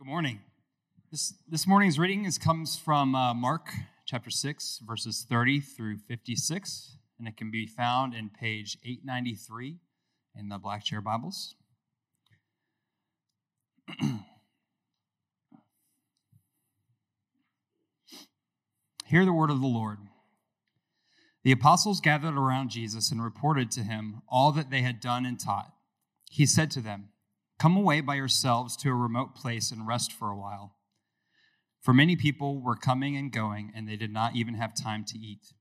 Good morning. This, this morning's reading is, comes from uh, Mark chapter 6, verses 30 through 56, and it can be found in page 893 in the Black Chair Bibles. Hear the word of the Lord. The apostles gathered around Jesus and reported to him all that they had done and taught. He said to them, Come away by yourselves to a remote place and rest for a while. For many people were coming and going, and they did not even have time to eat.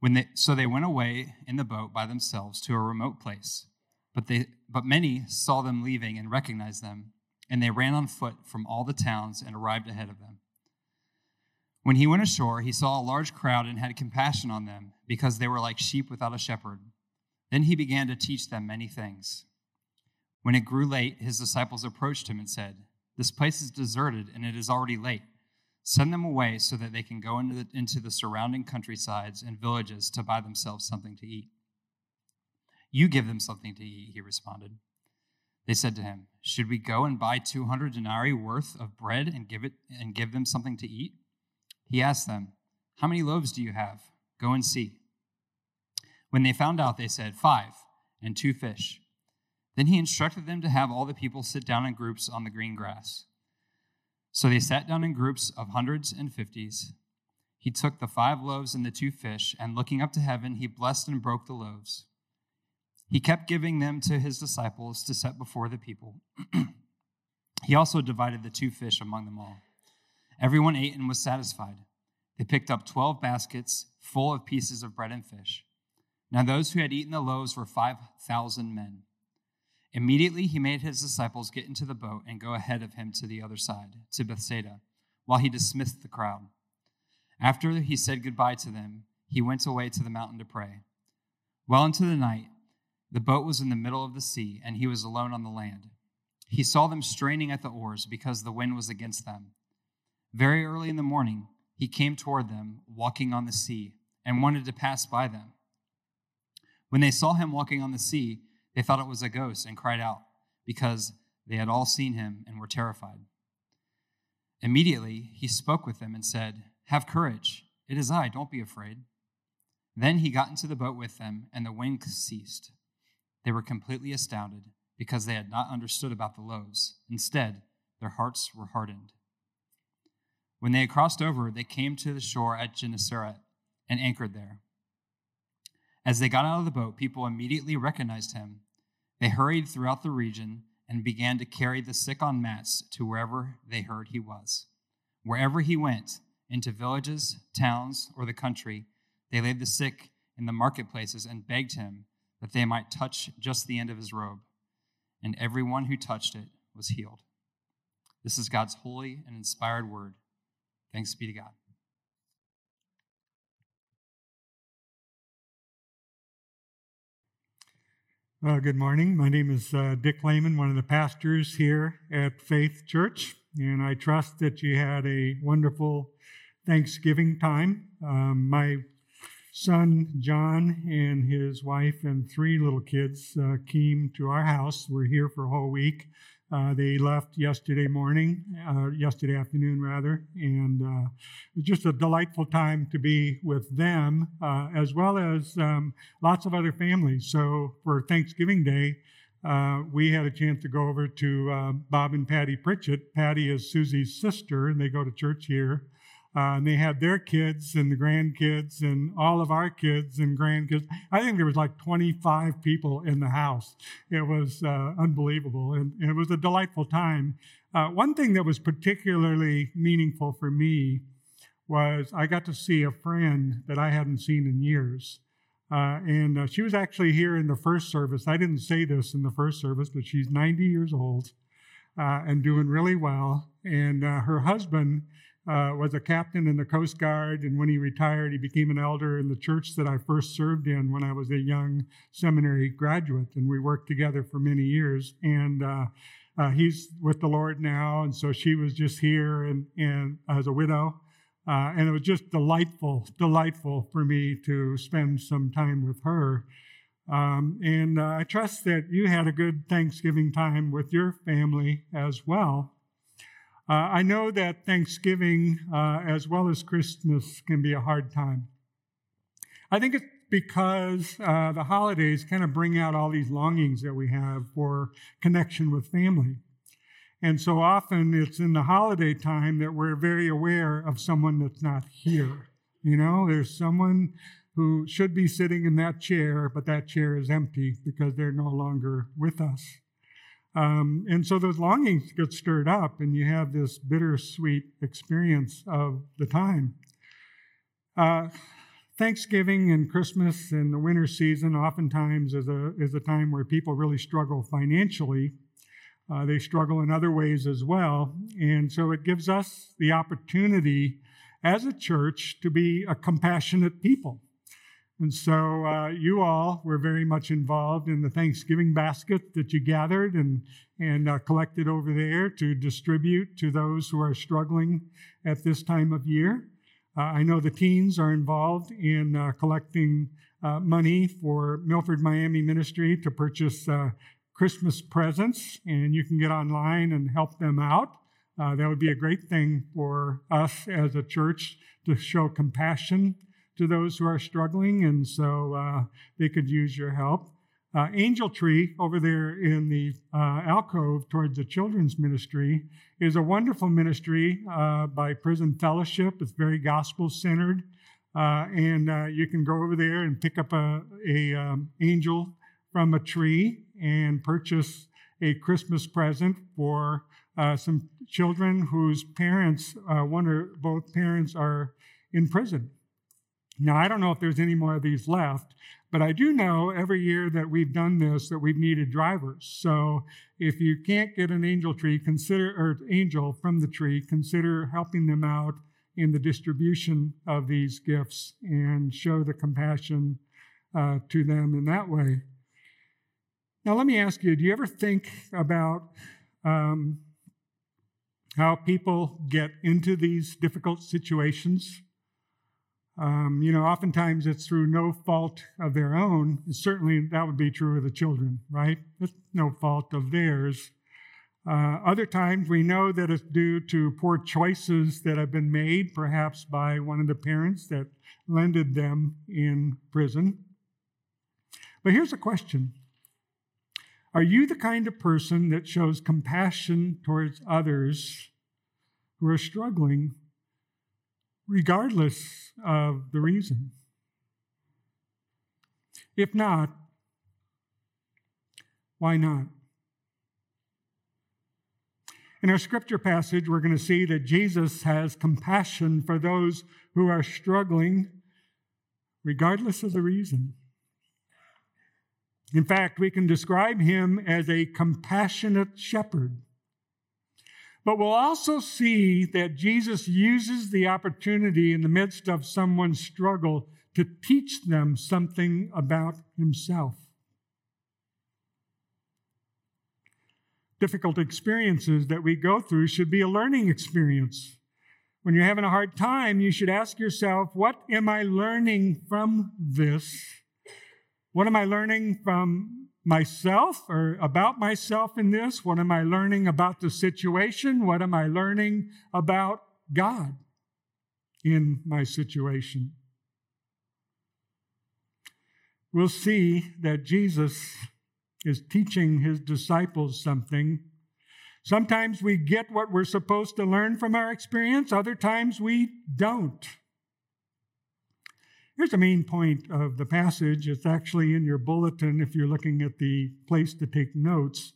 When they, so they went away in the boat by themselves to a remote place. But, they, but many saw them leaving and recognized them, and they ran on foot from all the towns and arrived ahead of them. When he went ashore, he saw a large crowd and had compassion on them, because they were like sheep without a shepherd. Then he began to teach them many things. When it grew late, his disciples approached him and said, This place is deserted and it is already late. Send them away so that they can go into the, into the surrounding countrysides and villages to buy themselves something to eat. You give them something to eat, he responded. They said to him, Should we go and buy 200 denarii worth of bread and give, it, and give them something to eat? He asked them, How many loaves do you have? Go and see. When they found out, they said, Five, and two fish. Then he instructed them to have all the people sit down in groups on the green grass. So they sat down in groups of hundreds and fifties. He took the five loaves and the two fish, and looking up to heaven, he blessed and broke the loaves. He kept giving them to his disciples to set before the people. he also divided the two fish among them all. Everyone ate and was satisfied. They picked up twelve baskets full of pieces of bread and fish. Now those who had eaten the loaves were 5,000 men. Immediately he made his disciples get into the boat and go ahead of him to the other side, to Bethsaida, while he dismissed the crowd. After he said goodbye to them, he went away to the mountain to pray. Well into the night, the boat was in the middle of the sea, and he was alone on the land. He saw them straining at the oars because the wind was against them. Very early in the morning, he came toward them, walking on the sea, and wanted to pass by them. When they saw him walking on the sea, they thought it was a ghost and cried out because they had all seen him and were terrified. Immediately, he spoke with them and said, Have courage. It is I. Don't be afraid. Then he got into the boat with them, and the wind ceased. They were completely astounded because they had not understood about the loaves. Instead, their hearts were hardened. When they had crossed over, they came to the shore at Gennesaret and anchored there. As they got out of the boat, people immediately recognized him they hurried throughout the region and began to carry the sick on mats to wherever they heard he was. Wherever he went, into villages, towns, or the country, they laid the sick in the marketplaces and begged him that they might touch just the end of his robe. And everyone who touched it was healed. This is God's holy and inspired word. Thanks be to God. Uh, good morning. My name is uh, Dick Lehman, one of the pastors here at Faith Church, and I trust that you had a wonderful Thanksgiving time. Um, my son John and his wife and three little kids uh, came to our house. We're here for a whole week. Uh, they left yesterday morning, uh, yesterday afternoon rather, and uh, it was just a delightful time to be with them, uh, as well as um, lots of other families. So for Thanksgiving Day, uh, we had a chance to go over to uh, Bob and Patty Pritchett. Patty is Susie's sister, and they go to church here. Uh, and they had their kids and the grandkids and all of our kids and grandkids. I think there was like 25 people in the house. It was uh, unbelievable, and, and, it was a delightful time. Uh, one thing that was particularly meaningful for me was I got to see a friend that I hadn't seen in years. Uh, and uh, she was actually here in the first service. I didn't say this in the first service, but she's 90 years old uh, and doing really well. And her husband uh, was a captain in the Coast Guard, and when he retired, he became an elder in the church that I first served in when I was a young seminary graduate, and we worked together for many years. And uh, uh, he's with the Lord now, and so she was just here and, and as a widow. Uh, and it was just delightful, delightful for me to spend some time with her. Um, and uh, I trust that you had a good Thanksgiving time with your family as well. Uh, I know that Thanksgiving, uh, as well as Christmas, can be a hard time. I think it's because uh, the holidays kind of bring out all these longings that we have for connection with family. And so often it's in the holiday time that we're very aware of someone that's not here. You know, there's someone who should be sitting in that chair, but that chair is empty because they're no longer with us. Um, and so those longings get stirred up, and you have this bittersweet experience of the time. Uh, Thanksgiving and Christmas and the winter season oftentimes is a, is a time where people really struggle financially. Uh, they struggle in other ways as well. And so it gives us the opportunity as a church to be a compassionate people. And so uh, you all were very much involved in the Thanksgiving basket that you gathered and, and uh, collected over there to distribute to those who are struggling at this time of year. Uh, I know the teens are involved in uh, collecting uh, money for Milford Miami Ministry to purchase uh, Christmas presents, and you can get online and help them out. that would be a great thing for us as a church to show compassion to those who are struggling, and so uh, they could use your help. Uh, Angel Tree over there in the uh, alcove towards the children's ministry is a wonderful ministry uh, by Prison Fellowship. It's very gospel centered, uh, and uh, you can go over there and pick up a, a um, angel from a tree and purchase a Christmas present for some children whose parents, one or both parents, are in prison. Now, I don't know if there's any more of these left, but I do know every year that we've done this that we've needed drivers. So if you can't get an angel tree, consider or angel from the tree, consider helping them out in the distribution of these gifts and show the compassion uh, to them in that way. Now, let me ask you: Do you ever think about um, how people get into these difficult situations? Um, you know, oftentimes it's through no fault of their own. Certainly, that would be true of the children, right? It's no fault of theirs. Uh, other times, we know that it's due to poor choices that have been made, perhaps by one of the parents that landed them in prison. But here's a question Are you the kind of person that shows compassion towards others who are struggling regardless of the reason. If not, why not? In our scripture passage, we're going to see that Jesus has compassion for those who are struggling, regardless of the reason. In fact, we can describe him as a compassionate shepherd. But we'll also see that Jesus uses the opportunity in the midst of someone's struggle to teach them something about himself. Difficult experiences that we go through should be a learning experience. When you're having a hard time, you should ask yourself, What am I learning from this? What am I learning from myself or about myself in this? What am I learning about the situation? What am I learning about God in my situation? We'll see that Jesus is teaching his disciples something. Sometimes we get what we're supposed to learn from our experience, other times we don't. Here's the main point of the passage. It's actually in your bulletin if you're looking at the place to take notes.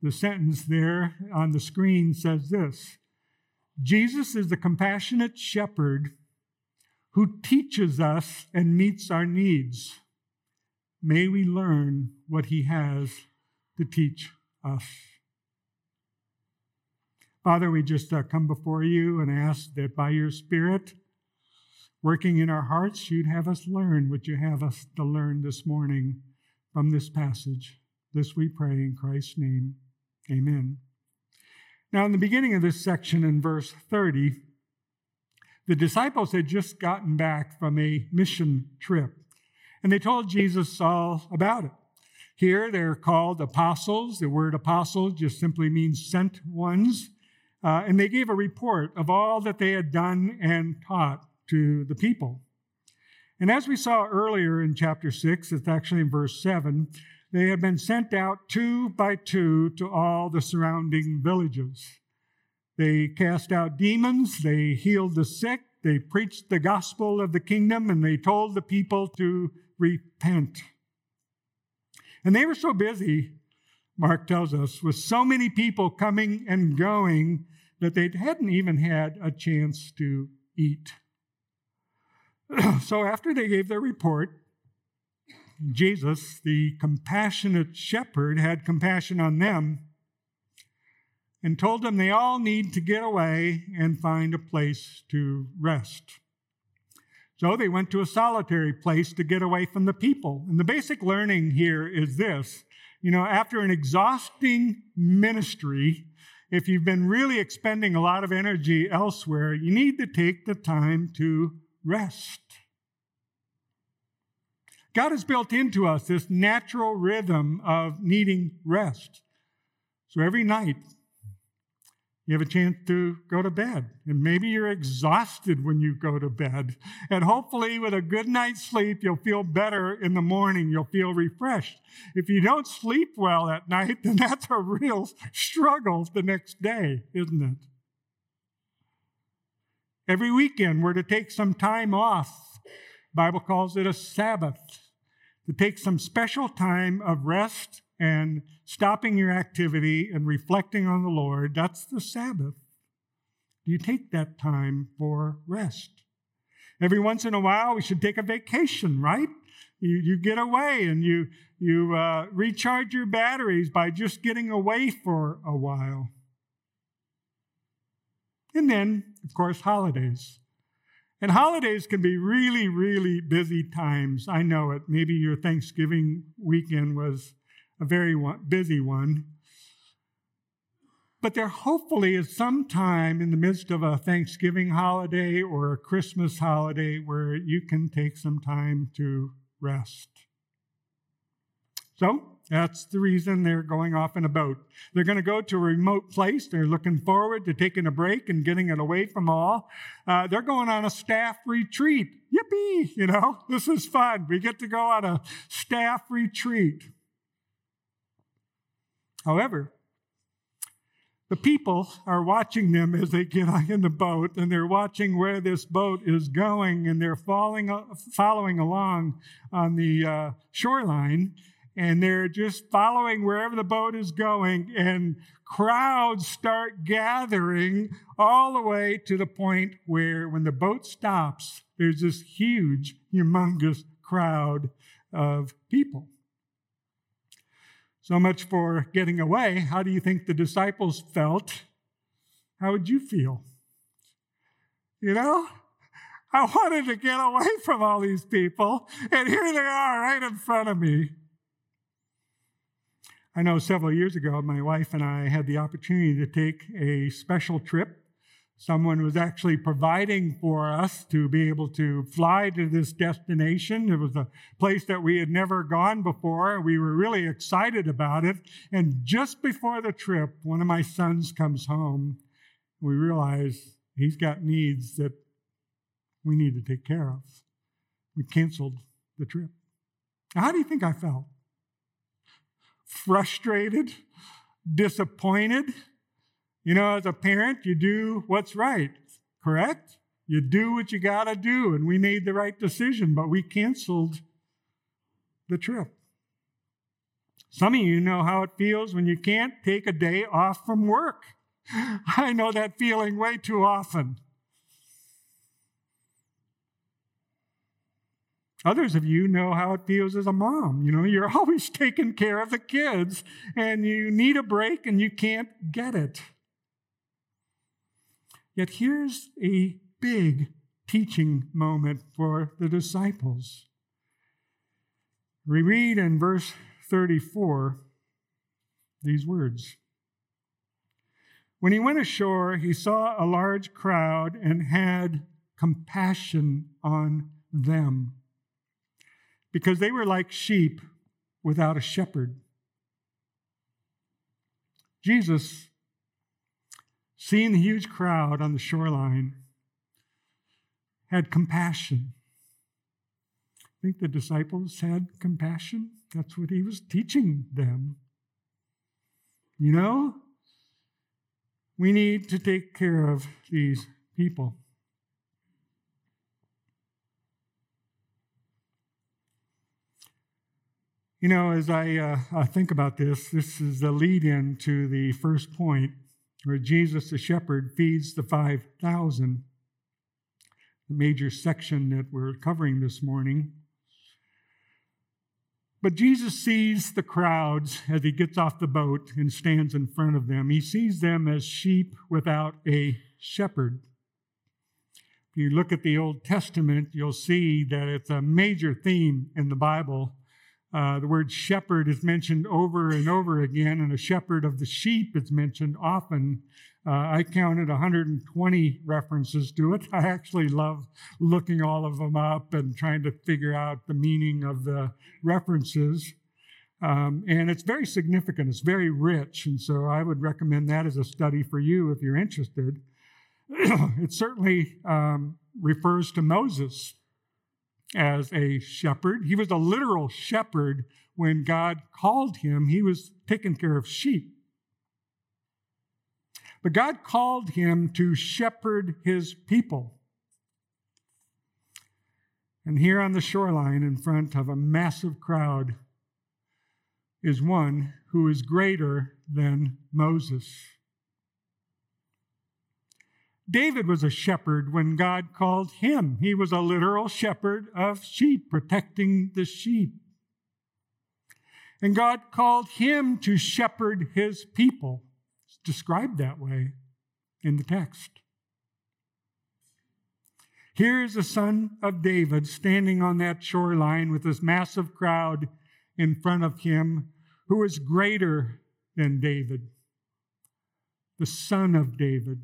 The sentence there on the screen says this Jesus is the compassionate shepherd who teaches us and meets our needs. May we learn what he has to teach us. Father, we just uh, come before you and ask that by your Spirit, working in our hearts, you'd have us learn what you have us to learn this morning from this passage. This we pray in Christ's name. Amen. Now, in the beginning of this section in verse 30, the disciples had just gotten back from a mission trip, and they told Jesus all about it. Here they're called apostles. The word apostle just simply means sent ones. Uh, and they gave a report of all that they had done and taught to the people. And as we saw earlier in chapter 6, it's actually in verse 7, they had been sent out two by two to all the surrounding villages. They cast out demons, they healed the sick, they preached the gospel of the kingdom, and they told the people to repent. And they were so busy, Mark tells us, with so many people coming and going that they hadn't even had a chance to eat. so after they gave their report, Jesus, the compassionate shepherd, had compassion on them and told them they all need to get away and find a place to rest. So they went to a solitary place to get away from the people. And the basic learning here is this you know, after an exhausting ministry, if you've been really expending a lot of energy elsewhere, you need to take the time to rest. God has built into us this natural rhythm of needing rest. So every night, you have a chance to go to bed. And maybe you're exhausted when you go to bed. And hopefully, with a good night's sleep, you'll feel better in the morning. You'll feel refreshed. If you don't sleep well at night, then that's a real struggle the next day, isn't it? Every weekend, we're to take some time off. Bible calls it a Sabbath. To take some special time of rest and stopping your activity and reflecting on the Lord. That's the Sabbath. Do you take that time for rest? Every once in a while, we should take a vacation, right? You, you get away and you, you uh, recharge your batteries by just getting away for a while. And then, of course, holidays. And holidays can be really, really busy times. I know it. Maybe your Thanksgiving weekend was a very busy one. But there hopefully is some time in the midst of a Thanksgiving holiday or a Christmas holiday where you can take some time to rest. So, that's the reason they're going off in a boat. They're going to go to a remote place. They're looking forward to taking a break and getting it away from all. Uh, they're going on a staff retreat. Yippee! You know, this is fun. We get to go on a staff retreat. However, the people are watching them as they get in the boat, and they're watching where this boat is going, and they're following, following along on the uh, shoreline and they're just following wherever the boat is going, and crowds start gathering all the way to the point where, when the boat stops, there's this huge, humongous crowd of people. So much for getting away. How do you think the disciples felt? How would you feel? You know, I wanted to get away from all these people, and here they are right in front of me. I know several years ago, my wife and I had the opportunity to take a special trip. Someone was actually providing for us to be able to fly to this destination. It was a place that we had never gone before. We were really excited about it. And just before the trip, one of my sons comes home. We realize he's got needs that we need to take care of. We canceled the trip. How do you think I felt? Frustrated, disappointed. You know, as a parent, you do what's right, correct? You do what you got to do, and we made the right decision, but we canceled the trip. Some of you know how it feels when you can't take a day off from work. I know that feeling way too often. Others of you know how it feels as a mom. You know, you're always taking care of the kids and you need a break and you can't get it. Yet here's a big teaching moment for the disciples. We read in verse 34 these words When he went ashore, he saw a large crowd and had compassion on them because they were like sheep without a shepherd. Jesus seeing the huge crowd on the shoreline, had compassion. I think the disciples had compassion. That's what he was teaching them. You know, we need to take care of these people. You know, as I, uh, I think about this, this is the lead in to the first point where Jesus, the shepherd, feeds the 5,000, the major section that we're covering this morning. But Jesus sees the crowds as he gets off the boat and stands in front of them. He sees them as sheep without a shepherd. If you look at the Old Testament, you'll see that it's a major theme in the Bible uh, the word shepherd is mentioned over and over again, and a shepherd of the sheep is mentioned often. Uh, I counted 120 references to it. I actually love looking all of them up and trying to figure out the meaning of the references. Um, and it's very significant, it's very rich. And so I would recommend that as a study for you if you're interested. it certainly um, refers to Moses as a shepherd. He was a literal shepherd when God called him, he was taking care of sheep. But God called him to shepherd his people. And here on the shoreline, in front of a massive crowd, is one who is greater than Moses. David was a shepherd when God called him. He was a literal shepherd of sheep, protecting the sheep. And God called him to shepherd his people. It's described that way in the text. Here's the son of David standing on that shoreline with this massive crowd in front of him who is greater than David, the son of David.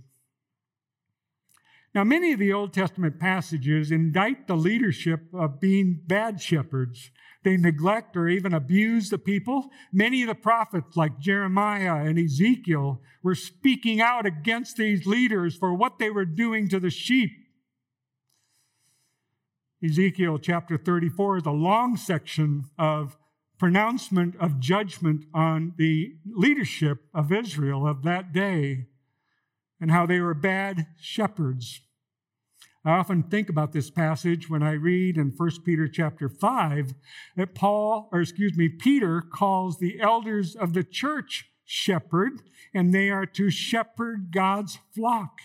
Now, many of the Old Testament passages indict the leadership of being bad shepherds. They neglect or even abuse the people. Many of the prophets, like Jeremiah and Ezekiel, were speaking out against these leaders for what they were doing to the sheep. Ezekiel chapter 34 is a long section of pronouncement of judgment on the leadership of Israel of that day and how they were bad shepherds. I often think about this passage when I read in 1 Peter chapter 5 that Paul, or excuse me, Peter calls the elders of the church shepherd, and they are to shepherd God's flock.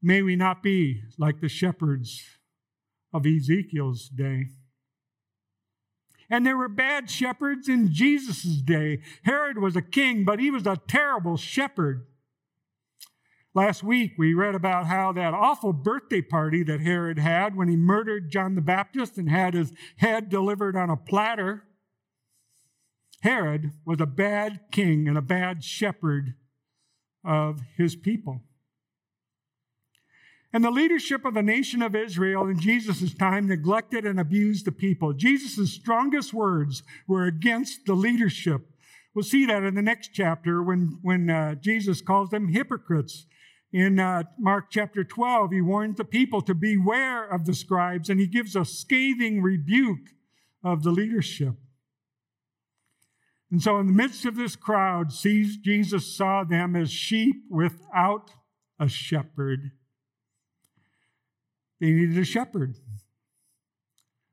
May we not be like the shepherds of Ezekiel's day. And there were bad shepherds in Jesus' day. Herod was a king, but he was a terrible shepherd. Last week, we read about how that awful birthday party that Herod had when he murdered John the Baptist and had his head delivered on a platter. Herod was a bad king and a bad shepherd of his people. And the leadership of the nation of Israel in Jesus' time neglected and abused the people. Jesus' strongest words were against the leadership. We'll see that in the next chapter when, when uh, Jesus calls them hypocrites. In uh, Mark chapter 12, he warns the people to beware of the scribes and he gives a scathing rebuke of the leadership. And so, in the midst of this crowd, sees Jesus saw them as sheep without a shepherd. They needed a shepherd.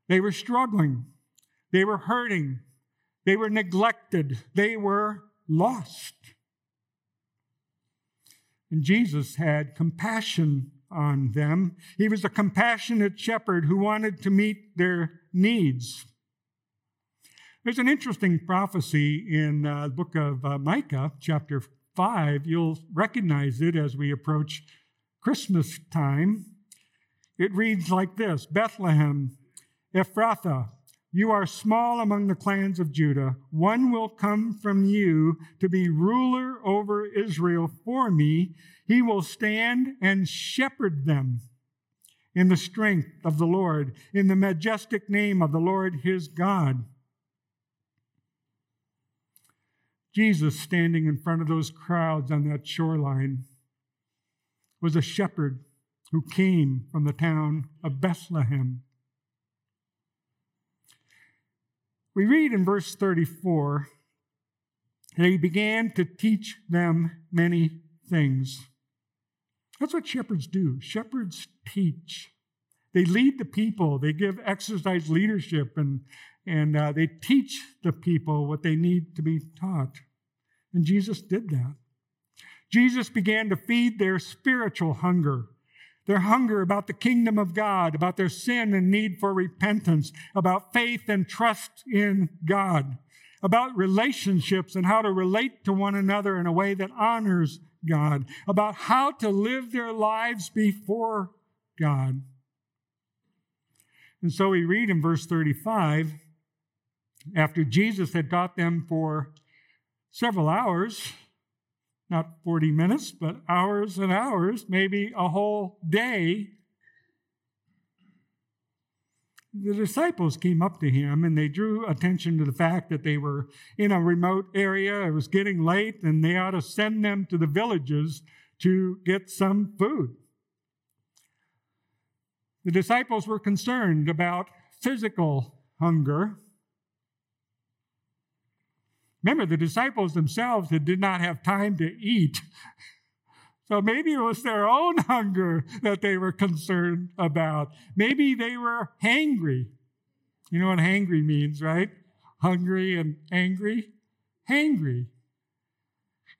They were struggling. They were hurting. They were neglected. They were lost. And Jesus had compassion on them. He was a compassionate shepherd who wanted to meet their needs. There's an interesting prophecy in uh, the book of uh, Micah, chapter 5. You'll recognize it as we approach Christmas time. It reads like this Bethlehem, Ephrathah, you are small among the clans of Judah. One will come from you to be ruler over Israel for me. He will stand and shepherd them in the strength of the Lord, in the majestic name of the Lord his God. Jesus standing in front of those crowds on that shoreline was a shepherd who came from the town of Bethlehem. We read in verse 34 that he began to teach them many things. That's what shepherds do. Shepherds teach. They lead the people, they give exercise leadership, and, and uh, they teach the people what they need to be taught. And Jesus did that. Jesus began to feed their spiritual hunger, their hunger about the kingdom of God, about their sin and need for repentance, about faith and trust in God, about relationships and how to relate to one another in a way that honors God, about how to live their lives before God. And so we read in verse 35 after Jesus had taught them for several hours, not 40 minutes, but hours and hours, maybe a whole day. The disciples came up to him and they drew attention to the fact that they were in a remote area. It was getting late and they ought to send them to the villages to get some food. The disciples were concerned about physical hunger Remember, the disciples themselves did not have time to eat. So maybe it was their own hunger that they were concerned about. Maybe they were hangry. You know what hangry means, right? Hungry and angry. Hangry.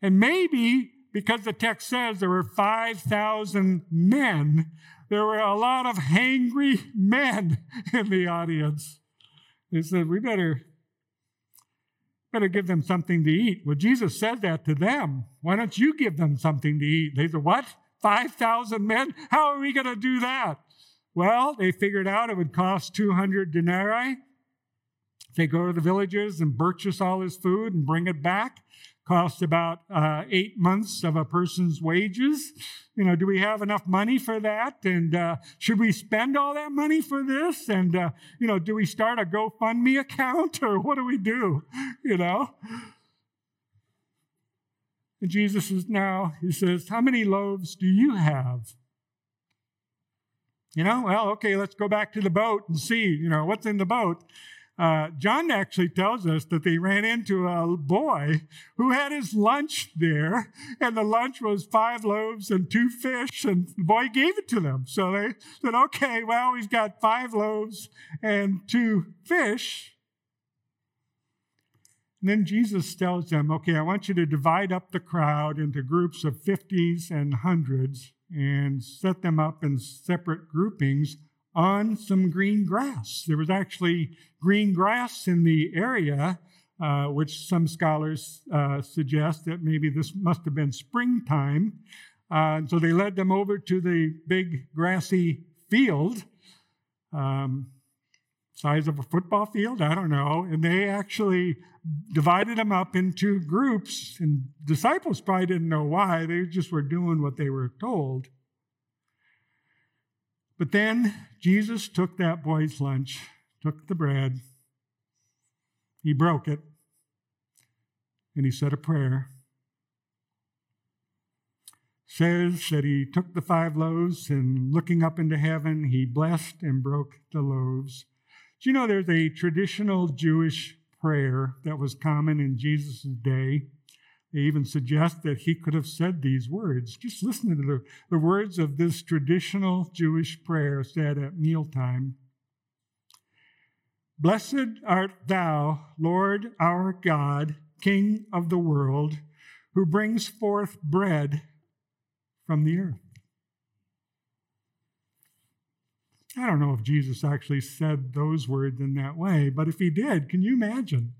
And maybe because the text says there were 5,000 men, there were a lot of hangry men in the audience. They said, we better Better give them something to eat. Well, Jesus said that to them. Why don't you give them something to eat? They said, What? 5,000 men? How are we going to do that? Well, they figured out it would cost 200 denarii. They go to the villages and purchase all his food and bring it back costs about uh, eight months of a person's wages. You know, do we have enough money for that? And uh, should we spend all that money for this? And, uh, you know, do we start a GoFundMe account or what do we do? You know? And Jesus is now, he says, How many loaves do you have? You know, well, okay, let's go back to the boat and see, you know, what's in the boat. Uh, John actually tells us that they ran into a boy who had his lunch there, and the lunch was five loaves and two fish, and the boy gave it to them. So they said, okay, well, we've got five loaves and two fish. And then Jesus tells them, okay, I want you to divide up the crowd into groups of 50s and hundreds and set them up in separate groupings on some green grass. There was actually green grass in the area, uh, which some scholars uh, suggest that maybe this must have been springtime. Uh, so they led them over to the big grassy field, um, size of a football field, I don't know, and they actually divided them up into groups. And disciples probably didn't know why, they just were doing what they were told. But then Jesus took that boy's lunch, took the bread, he broke it, and he said a prayer. Says that he took the five loaves and looking up into heaven, he blessed and broke the loaves. Do you know there's a traditional Jewish prayer that was common in Jesus' day? They even suggest that he could have said these words. Just listen to the, the words of this traditional Jewish prayer said at mealtime. Blessed art thou, Lord our God, King of the world, who brings forth bread from the earth. I don't know if Jesus actually said those words in that way, but if he did, can you imagine?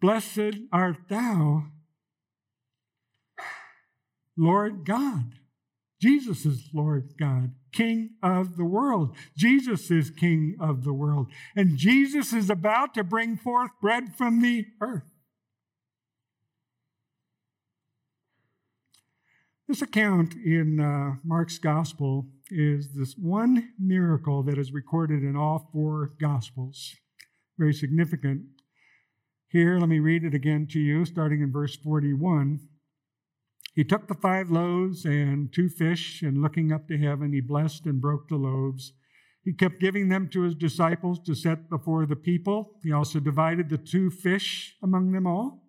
Blessed art thou, Lord God. Jesus is Lord God, King of the world. Jesus is King of the world. And Jesus is about to bring forth bread from the earth. This account in uh, Mark's gospel is this one miracle that is recorded in all four gospels. Very significant. Here, let me read it again to you, starting in verse 41. He took the five loaves and two fish, and looking up to heaven, he blessed and broke the loaves. He kept giving them to his disciples to set before the people. He also divided the two fish among them all.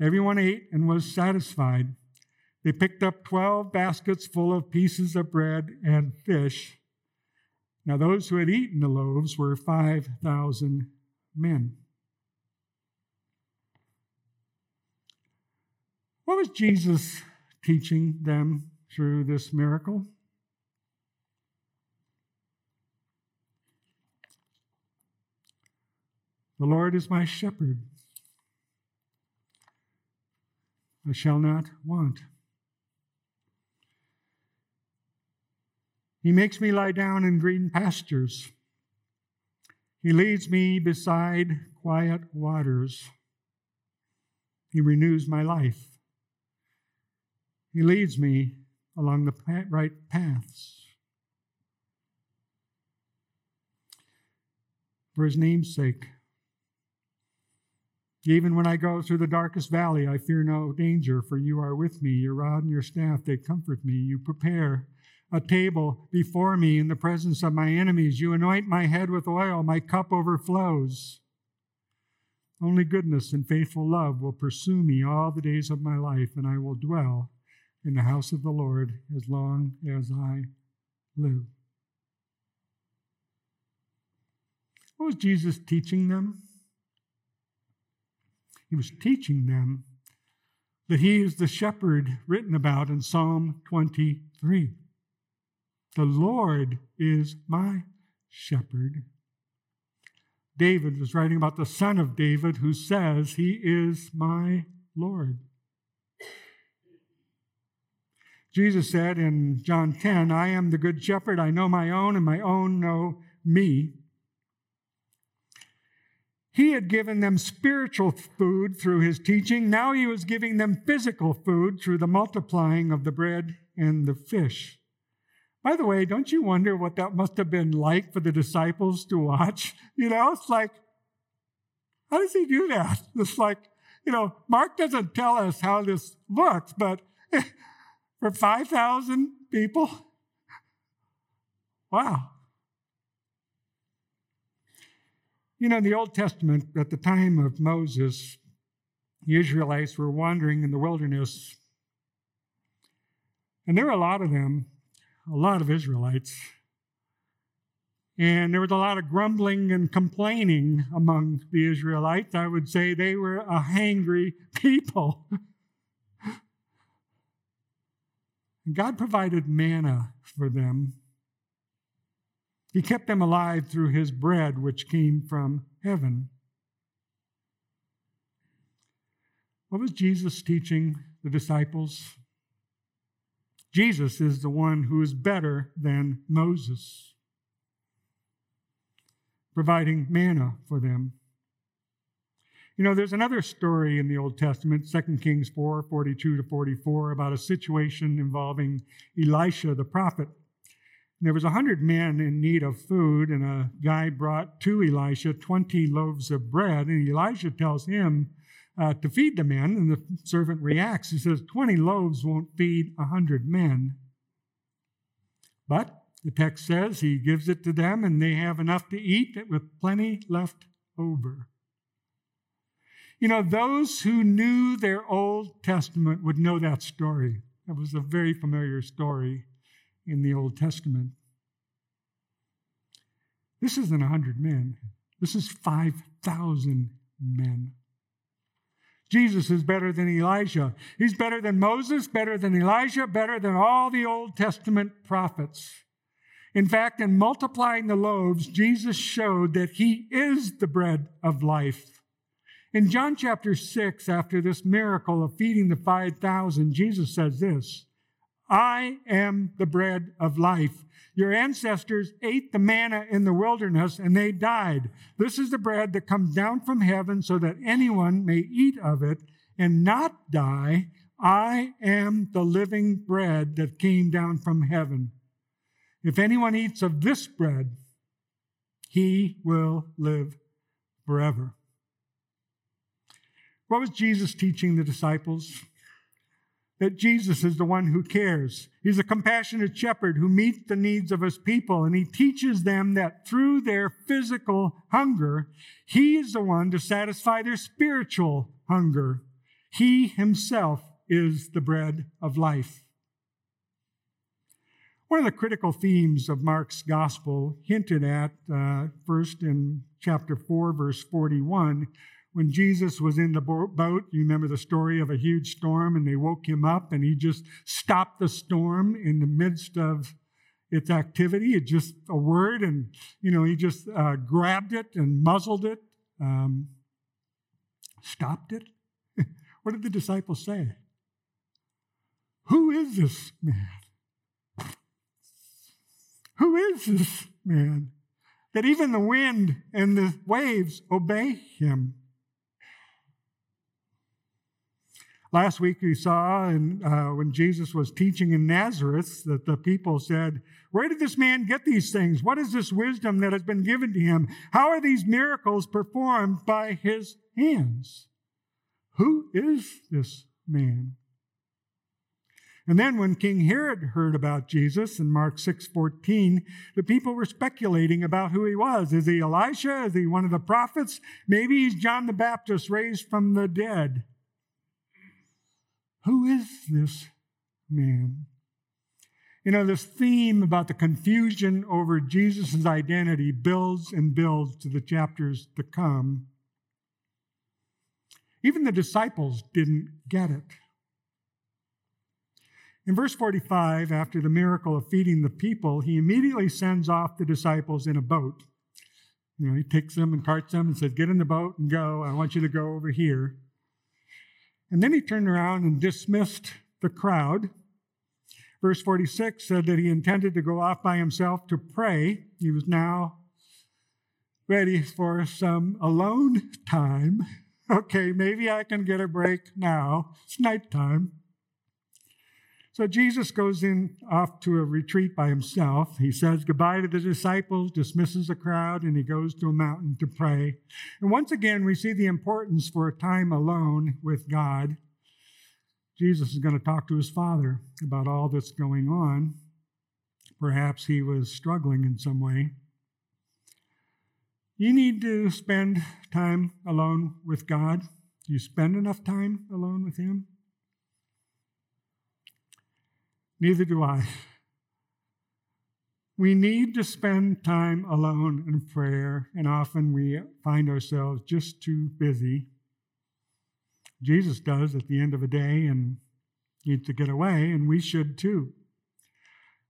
Everyone ate and was satisfied. They picked up 12 baskets full of pieces of bread and fish. Now, those who had eaten the loaves were 5,000 men. What was Jesus teaching them through this miracle? The Lord is my shepherd. I shall not want. He makes me lie down in green pastures. He leads me beside quiet waters. He renews my life. He leads me along the right paths. For his name's sake. Even when I go through the darkest valley, I fear no danger, for you are with me. Your rod and your staff, they comfort me. You prepare a table before me in the presence of my enemies. You anoint my head with oil, my cup overflows. Only goodness and faithful love will pursue me all the days of my life, and I will dwell in the house of the Lord as long as I live. What was Jesus teaching them? He was teaching them that he is the shepherd written about in Psalm 23. The Lord is my shepherd. David was writing about the son of David who says, He is my Lord. Jesus said in John 10, I am the good shepherd. I know my own, and my own know me. He had given them spiritual food through his teaching. Now he was giving them physical food through the multiplying of the bread and the fish. By the way, don't you wonder what that must have been like for the disciples to watch? You know, it's like, how does he do that? It's like, you know, Mark doesn't tell us how this looks, but for 5,000 people? Wow. You know, in the Old Testament, at the time of Moses, the Israelites were wandering in the wilderness. And there were a lot of them, a lot of Israelites. And there was a lot of grumbling and complaining among the Israelites. I would say they were a hangry people. And God provided manna for them. He kept them alive through his bread, which came from heaven. What was Jesus teaching the disciples? Jesus is the one who is better than Moses, providing manna for them. You know, there's another story in the Old Testament, 2 Kings 4 42 to 44, about a situation involving Elisha the prophet. There was a hundred men in need of food, and a guy brought to Elisha 20 loaves of bread, and Elisha tells him uh, to feed the men, and the servant reacts. He says, 20 loaves won't feed a hundred men. But the text says he gives it to them, and they have enough to eat with plenty left over. You know, those who knew their Old Testament would know that story. It was a very familiar story in the Old Testament. This isn't 100 men, this is 5,000 men. Jesus is better than Elijah. He's better than Moses, better than Elijah, better than all the Old Testament prophets. In fact, in multiplying the loaves, Jesus showed that He is the bread of life. In John chapter 6, after this miracle of feeding the 5,000, Jesus says this I am the bread of life. Your ancestors ate the manna in the wilderness and they died. This is the bread that comes down from heaven so that anyone may eat of it and not die. I am the living bread that came down from heaven. If anyone eats of this bread, he will live forever. What was Jesus teaching the disciples? That Jesus is the one who cares. He's a compassionate shepherd who meets the needs of his people, and he teaches them that through their physical hunger, he is the one to satisfy their spiritual hunger. He himself is the bread of life. One of the critical themes of Mark's gospel, hinted at uh, first in chapter 4, verse 41, when Jesus was in the boat, you remember the story of a huge storm, and they woke him up, and he just stopped the storm in the midst of its activity. It just a word, and you know, he just uh, grabbed it and muzzled it, um, stopped it. what did the disciples say? Who is this man? Who is this man that even the wind and the waves obey him? Last week we saw in, uh, when Jesus was teaching in Nazareth that the people said, Where did this man get these things? What is this wisdom that has been given to him? How are these miracles performed by his hands? Who is this man? And then when King Herod heard about Jesus in Mark 6:14, the people were speculating about who he was. Is he Elisha? Is he one of the prophets? Maybe he's John the Baptist raised from the dead. Who is this man? You know, this theme about the confusion over Jesus' identity builds and builds to the chapters to come. Even the disciples didn't get it. In verse 45, after the miracle of feeding the people, he immediately sends off the disciples in a boat. You know, he takes them and carts them and says, Get in the boat and go. I want you to go over here. And then he turned around and dismissed the crowd. Verse 46 said that he intended to go off by himself to pray. He was now ready for some alone time. Okay, maybe I can get a break now. It's nighttime. So Jesus goes in off to a retreat by himself. He says goodbye to the disciples, dismisses the crowd, and he goes to a mountain to pray. And once again, we see the importance for a time alone with God. Jesus is going to talk to his Father about all that's going on. Perhaps he was struggling in some way. You need to spend time alone with God. Do you spend enough time alone with Him? Neither do I. We need to spend time alone in prayer, and often we find ourselves just too busy. Jesus does at the end of a day and needs to get away, and we should too.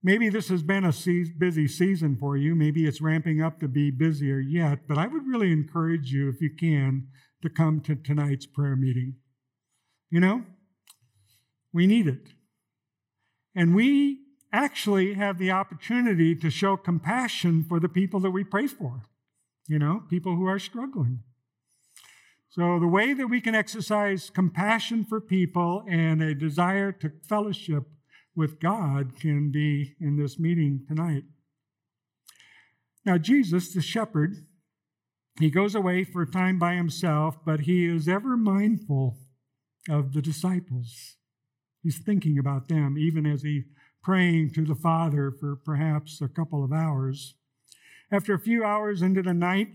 Maybe this has been a busy season for you. Maybe it's ramping up to be busier yet, but I would really encourage you, if you can, to come to tonight's prayer meeting. You know, we need it. And we actually have the opportunity to show compassion for the people that we pray for, you know, people who are struggling. So, the way that we can exercise compassion for people and a desire to fellowship with God can be in this meeting tonight. Now, Jesus, the shepherd, he goes away for a time by himself, but he is ever mindful of the disciples. He's thinking about them, even as he's praying to the Father for perhaps a couple of hours. After a few hours into the night,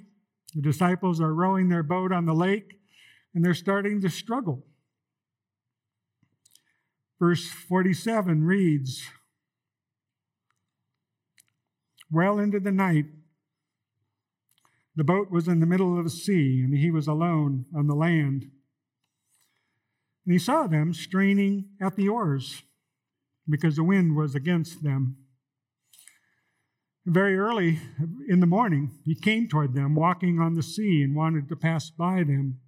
the disciples are rowing their boat on the lake and they're starting to struggle. Verse 47 reads Well into the night, the boat was in the middle of the sea, and he was alone on the land. And he saw them straining at the oars because the wind was against them. Very early in the morning, he came toward them, walking on the sea, and wanted to pass by them.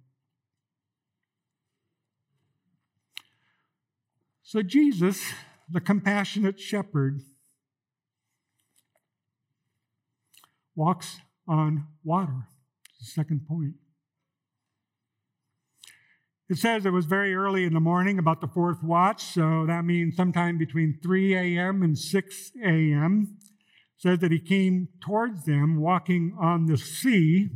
So, Jesus, the compassionate shepherd, walks on water. Second point. It says it was very early in the morning, about the fourth watch, so that means sometime between 3 a.m. and 6 a.m. It says that he came towards them walking on the sea.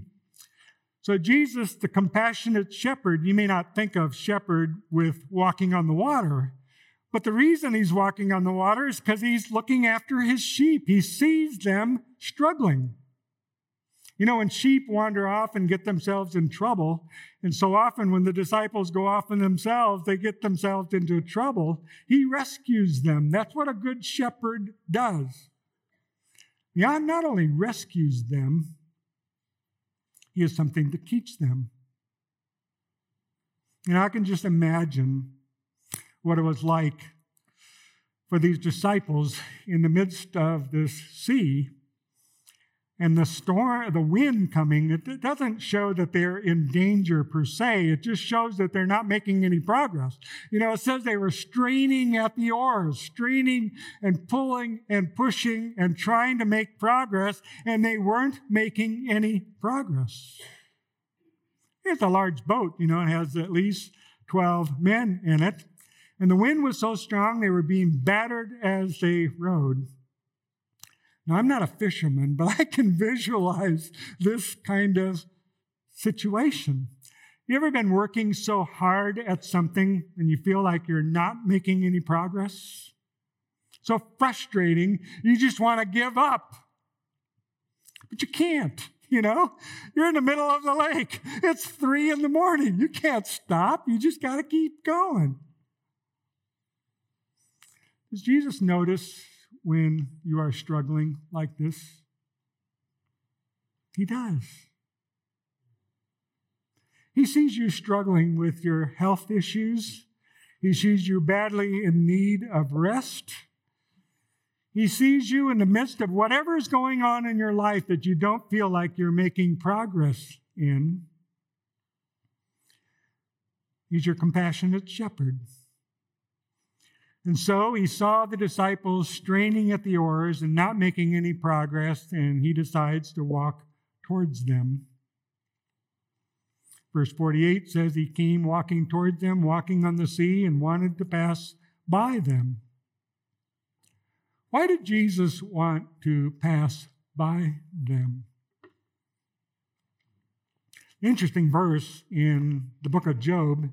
So, Jesus, the compassionate shepherd, you may not think of shepherd with walking on the water, but the reason he's walking on the water is because he's looking after his sheep. He sees them struggling. You know, when sheep wander off and get themselves in trouble, and so often when the disciples go off in themselves, they get themselves into trouble, he rescues them. That's what a good shepherd does. He not only rescues them, he has something to teach them. Know, I can just imagine what it was like for these disciples in the midst of this sea and the storm, the wind coming, it doesn't show that they're in danger per se. It just shows that they're not making any progress. You know, it says they were straining at the oars, straining and pulling and pushing and trying to make progress, and they weren't making any progress. It's a large boat, you know, it has at least 12 men in it. And the wind was so strong they were being battered as they rowed. Now, I'm not a fisherman, but I can visualize this kind of situation. You ever been working so hard at something and you feel like you're not making any progress? So frustrating, you just want to give up. But you can't, you know? You're in the middle of the lake. It's three in the morning. You can't stop. You just got to keep going. Does Jesus notice when you are struggling like this? He does. He sees you struggling with your health issues. He sees you badly in need of rest. He sees you in the midst of whatever is going on in your life that you don't feel like you're making progress in. He's your compassionate shepherd. And so he saw the disciples straining at the oars and not making any progress, and he decides to walk towards them. Verse 48 says he came walking towards them, walking on the sea, and wanted to pass by them. Why did Jesus want to pass by them? Interesting verse in the book of Job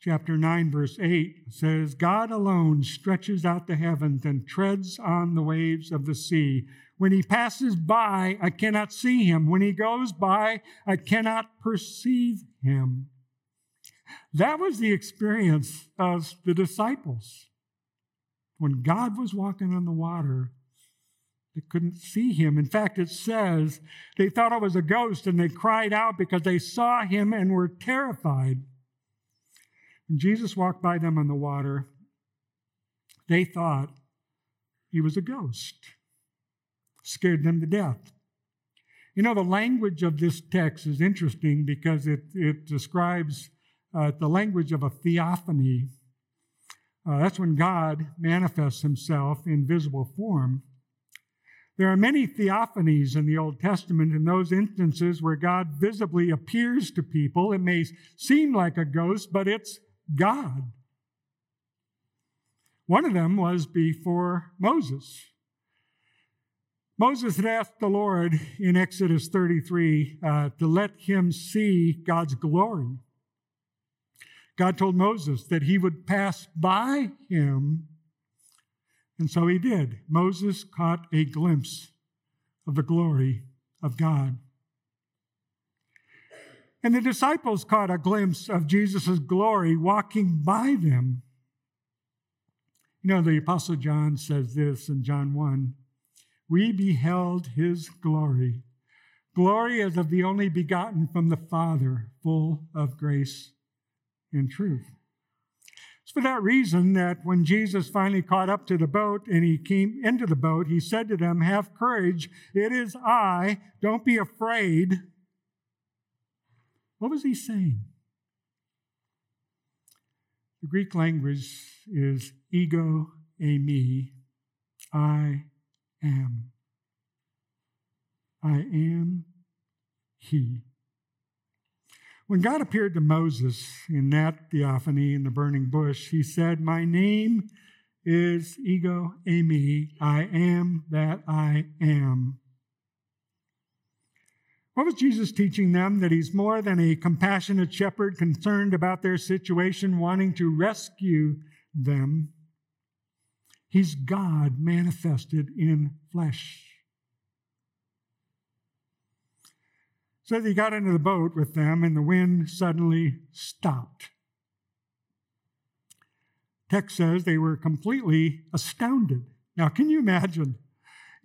chapter 9, verse 8 says, God alone stretches out the heavens and treads on the waves of the sea. When he passes by, I cannot see him. When he goes by, I cannot perceive him. That was the experience of the disciples. When God was walking on the water, they couldn't see him. In fact, it says they thought it was a ghost and they cried out because they saw him and were terrified. Jesus walked by them on the water, they thought he was a ghost. Scared them to death. You know, the language of this text is interesting because it, it describes uh, the language of a theophany. Uh, that's when God manifests himself in visible form. There are many theophanies in the Old Testament in those instances where God visibly appears to people. It may seem like a ghost, but it's God. One of them was before Moses. Moses had asked the Lord in Exodus 33 uh, to let him see God's glory. God told Moses that he would pass by him, and so he did. Moses caught a glimpse of the glory of God. And the disciples caught a glimpse of Jesus' glory walking by them. You know, the Apostle John says this in John 1 We beheld his glory, glory as of the only begotten from the Father, full of grace and truth. It's for that reason that when Jesus finally caught up to the boat and he came into the boat, he said to them, Have courage, it is I, don't be afraid. What was he saying? The Greek language is ego eimi, I am. I am he. When God appeared to Moses in that theophany in the burning bush, he said, My name is ego eimi, I am that I am. What was Jesus teaching them? That he's more than a compassionate shepherd concerned about their situation, wanting to rescue them. He's God manifested in flesh. So he got into the boat with them, and the wind suddenly stopped. Text says they were completely astounded. Now, can you imagine?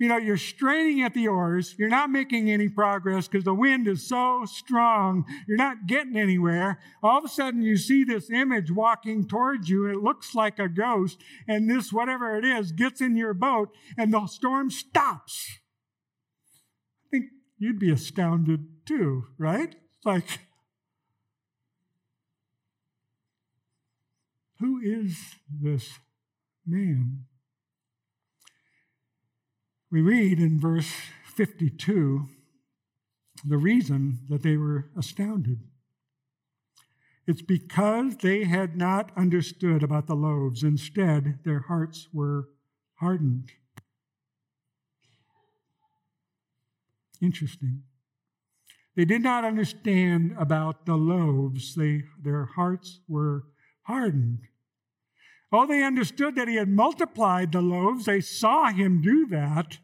You know, you're straining at the oars, you're not making any progress because the wind is so strong, you're not getting anywhere. All of a sudden, you see this image walking towards you, it looks like a ghost, and this, whatever it is, gets in your boat, and the storm stops. I think you'd be astounded too, right? Like, who is this man? We read in verse 52 the reason that they were astounded. It's because they had not understood about the loaves. Instead, their hearts were hardened. Interesting. They did not understand about the loaves. They, their hearts were hardened. Oh, they understood that he had multiplied the loaves. They saw him do that.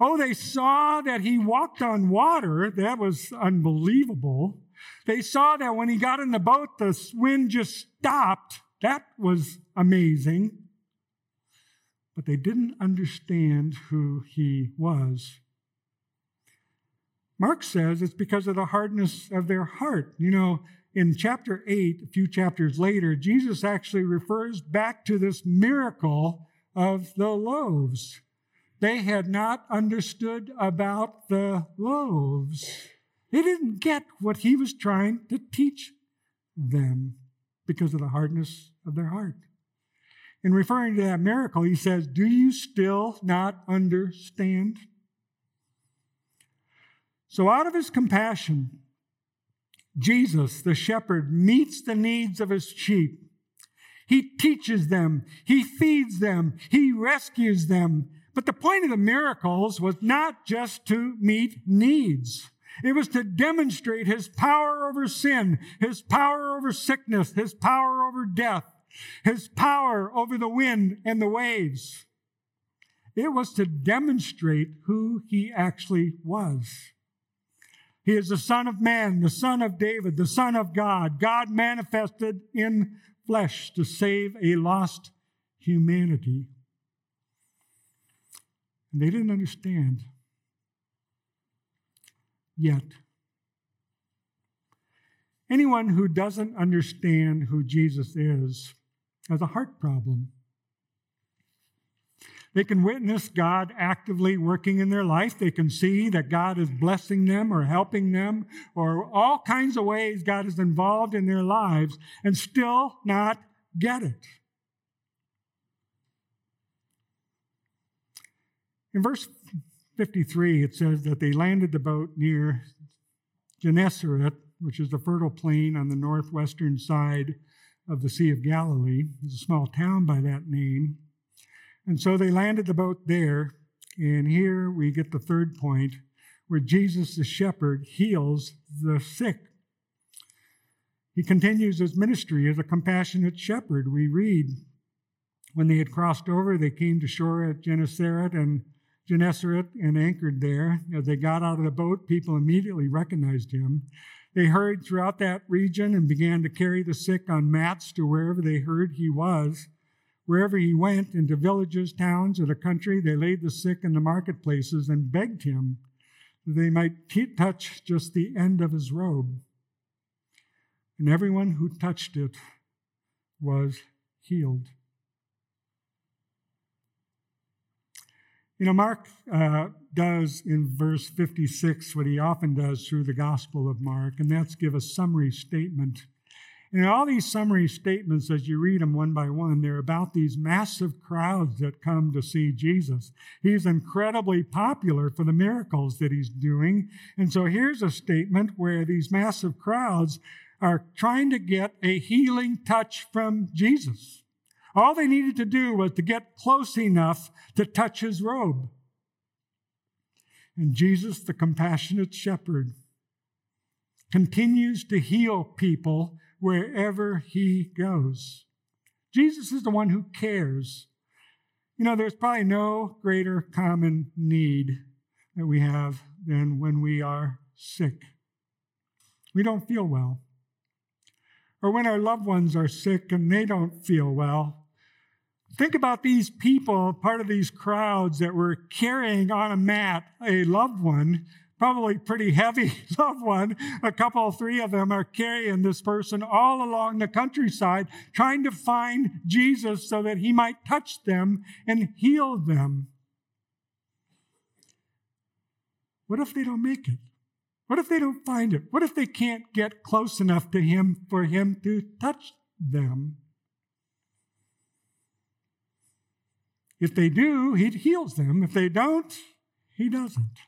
Oh, they saw that he walked on water. That was unbelievable. They saw that when he got in the boat, the wind just stopped. That was amazing. But they didn't understand who he was. Mark says it's because of the hardness of their heart. You know, in chapter 8, a few chapters later, Jesus actually refers back to this miracle of the loaves. They had not understood about the loaves. They didn't get what he was trying to teach them because of the hardness of their heart. In referring to that miracle, he says, Do you still not understand? So, out of his compassion, Jesus, the shepherd, meets the needs of his sheep. He teaches them, he feeds them, he rescues them. But the point of the miracles was not just to meet needs. It was to demonstrate his power over sin, his power over sickness, his power over death, his power over the wind and the waves. It was to demonstrate who he actually was. He is the Son of Man, the Son of David, the Son of God, God manifested in flesh to save a lost humanity. And they didn't understand yet. Anyone who doesn't understand who Jesus is has a heart problem. They can witness God actively working in their life. They can see that God is blessing them or helping them, or all kinds of ways God is involved in their lives, and still not get it. In verse 53, it says that they landed the boat near Gennesaret, which is the fertile plain on the northwestern side of the Sea of Galilee. There's a small town by that name. And so they landed the boat there. And here we get the third point where Jesus, the shepherd, heals the sick. He continues his ministry as a compassionate shepherd. We read, when they had crossed over, they came to shore at Gennesaret and Gennesaret and anchored there. As they got out of the boat, people immediately recognized him. They hurried throughout that region and began to carry the sick on mats to wherever they heard he was. Wherever he went, into villages, towns, or the country, they laid the sick in the marketplaces and begged him that they might t- touch just the end of his robe. And everyone who touched it was healed. You know, Mark uh, does in verse 56 what he often does through the Gospel of Mark, and that's give a summary statement and all these summary statements, as you read them one by one, they're about these massive crowds that come to see Jesus. He's incredibly popular for the miracles that he's doing. And so here's a statement where these massive crowds are trying to get a healing touch from Jesus. All they needed to do was to get close enough to touch his robe. And Jesus, the compassionate shepherd, continues to heal people wherever he goes. Jesus is the one who cares. You know, there's probably no greater common need that we have than when we are sick. We don't feel well. Or when our loved ones are sick and they don't feel well. Think about these people, part of these crowds that were carrying on a mat a loved one, probably pretty heavy loved one. A couple, three of them are carrying this person all along the countryside, trying to find Jesus so that he might touch them and heal them. What if they don't make it? What if they don't find it? What if they can't get close enough to him for him to touch them? If they do, he heals them. If they don't, he doesn't.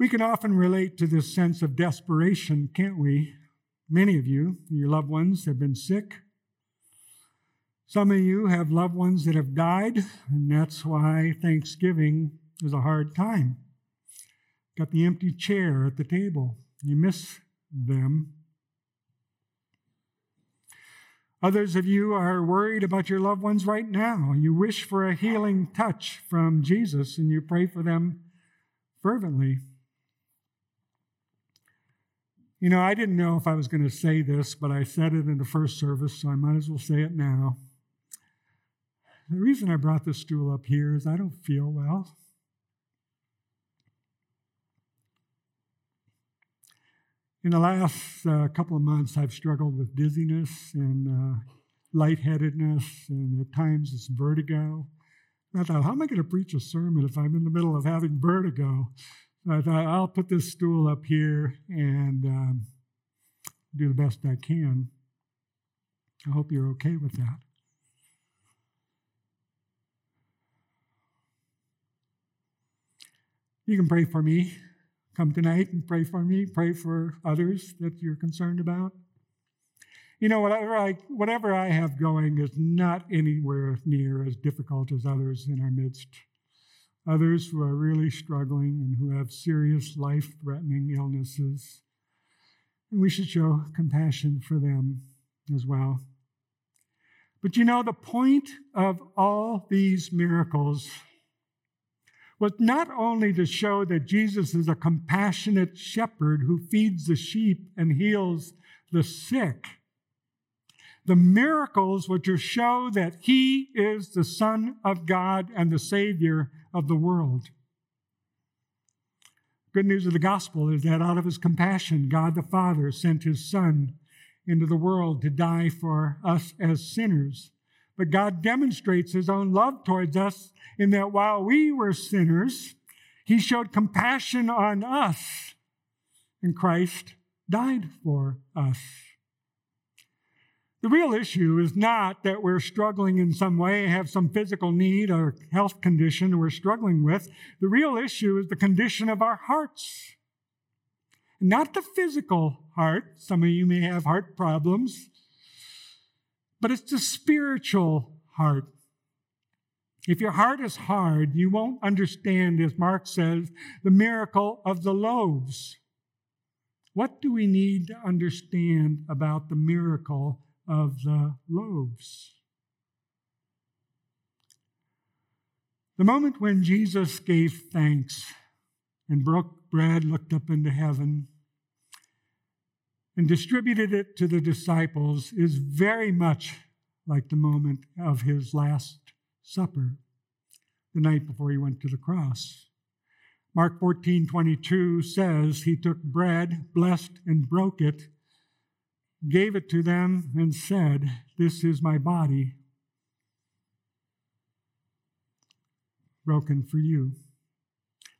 We can often relate to this sense of desperation, can't we? Many of you, your loved ones, have been sick. Some of you have loved ones that have died, and that's why Thanksgiving is a hard time. Got the empty chair at the table. You miss them. Others of you are worried about your loved ones right now. You wish for a healing touch from Jesus and you pray for them fervently. You know, I didn't know if I was going to say this, but I said it in the first service, so I might as well say it now. The reason I brought this stool up here is I don't feel well. In the last uh, couple of months, I've struggled with dizziness and uh, lightheadedness, and at times it's vertigo. I thought, how am I going to preach a sermon if I'm in the middle of having vertigo? I thought, I'll put this stool up here and um, do the best I can. I hope you're okay with that. You can pray for me come tonight and pray for me, pray for others that you're concerned about. You know, whatever I, whatever I have going is not anywhere near as difficult as others in our midst. Others who are really struggling and who have serious life threatening illnesses. And we should show compassion for them as well. But you know, the point of all these miracles was not only to show that Jesus is a compassionate shepherd who feeds the sheep and heals the sick. The miracles were to show that he is the Son of God and the Savior of the world. Good news of the gospel is that out of his compassion, God the Father sent his Son into the world to die for us as sinners. But God demonstrates his own love towards us in that while we were sinners, he showed compassion on us, and Christ died for us. The real issue is not that we're struggling in some way, have some physical need or health condition we're struggling with. The real issue is the condition of our hearts. Not the physical heart. Some of you may have heart problems, but it's the spiritual heart. If your heart is hard, you won't understand, as Mark says, the miracle of the loaves. What do we need to understand about the miracle of the loaves? The moment when Jesus gave thanks and broke bread, looked up into heaven, and distributed it to the disciples is very much like the moment of his last supper, the night before he went to the cross. Mark 14, 22 says, He took bread, blessed and broke it, gave it to them, and said, This is my body, broken for you.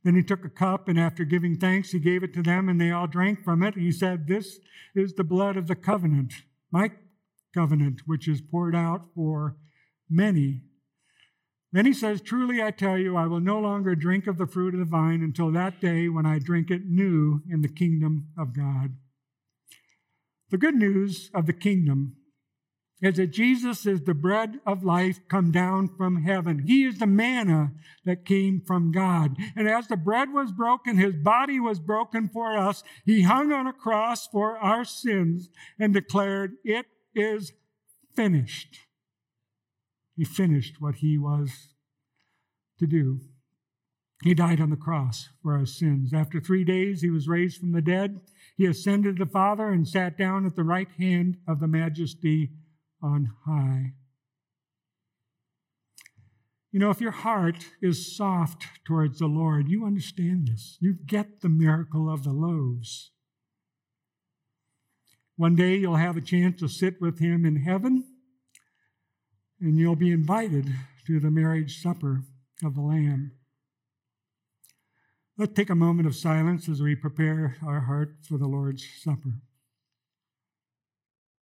Then he took a cup, and after giving thanks, he gave it to them, and they all drank from it. He said, This is the blood of the covenant, my covenant, which is poured out for many then he says, Truly I tell you, I will no longer drink of the fruit of the vine until that day when I drink it new in the kingdom of God. The good news of the kingdom is that Jesus is the bread of life come down from heaven. He is the manna that came from God. And as the bread was broken, his body was broken for us. He hung on a cross for our sins and declared, It is finished. He finished what he was to do. He died on the cross for our sins. After three days, he was raised from the dead. He ascended the Father and sat down at the right hand of the majesty on high. You know, if your heart is soft towards the Lord, you understand this. You get the miracle of the loaves. One day you'll have a chance to sit with Him in heaven, and you'll be invited to the marriage supper of the Lamb. Let's take a moment of silence as we prepare our heart for the Lord's Supper.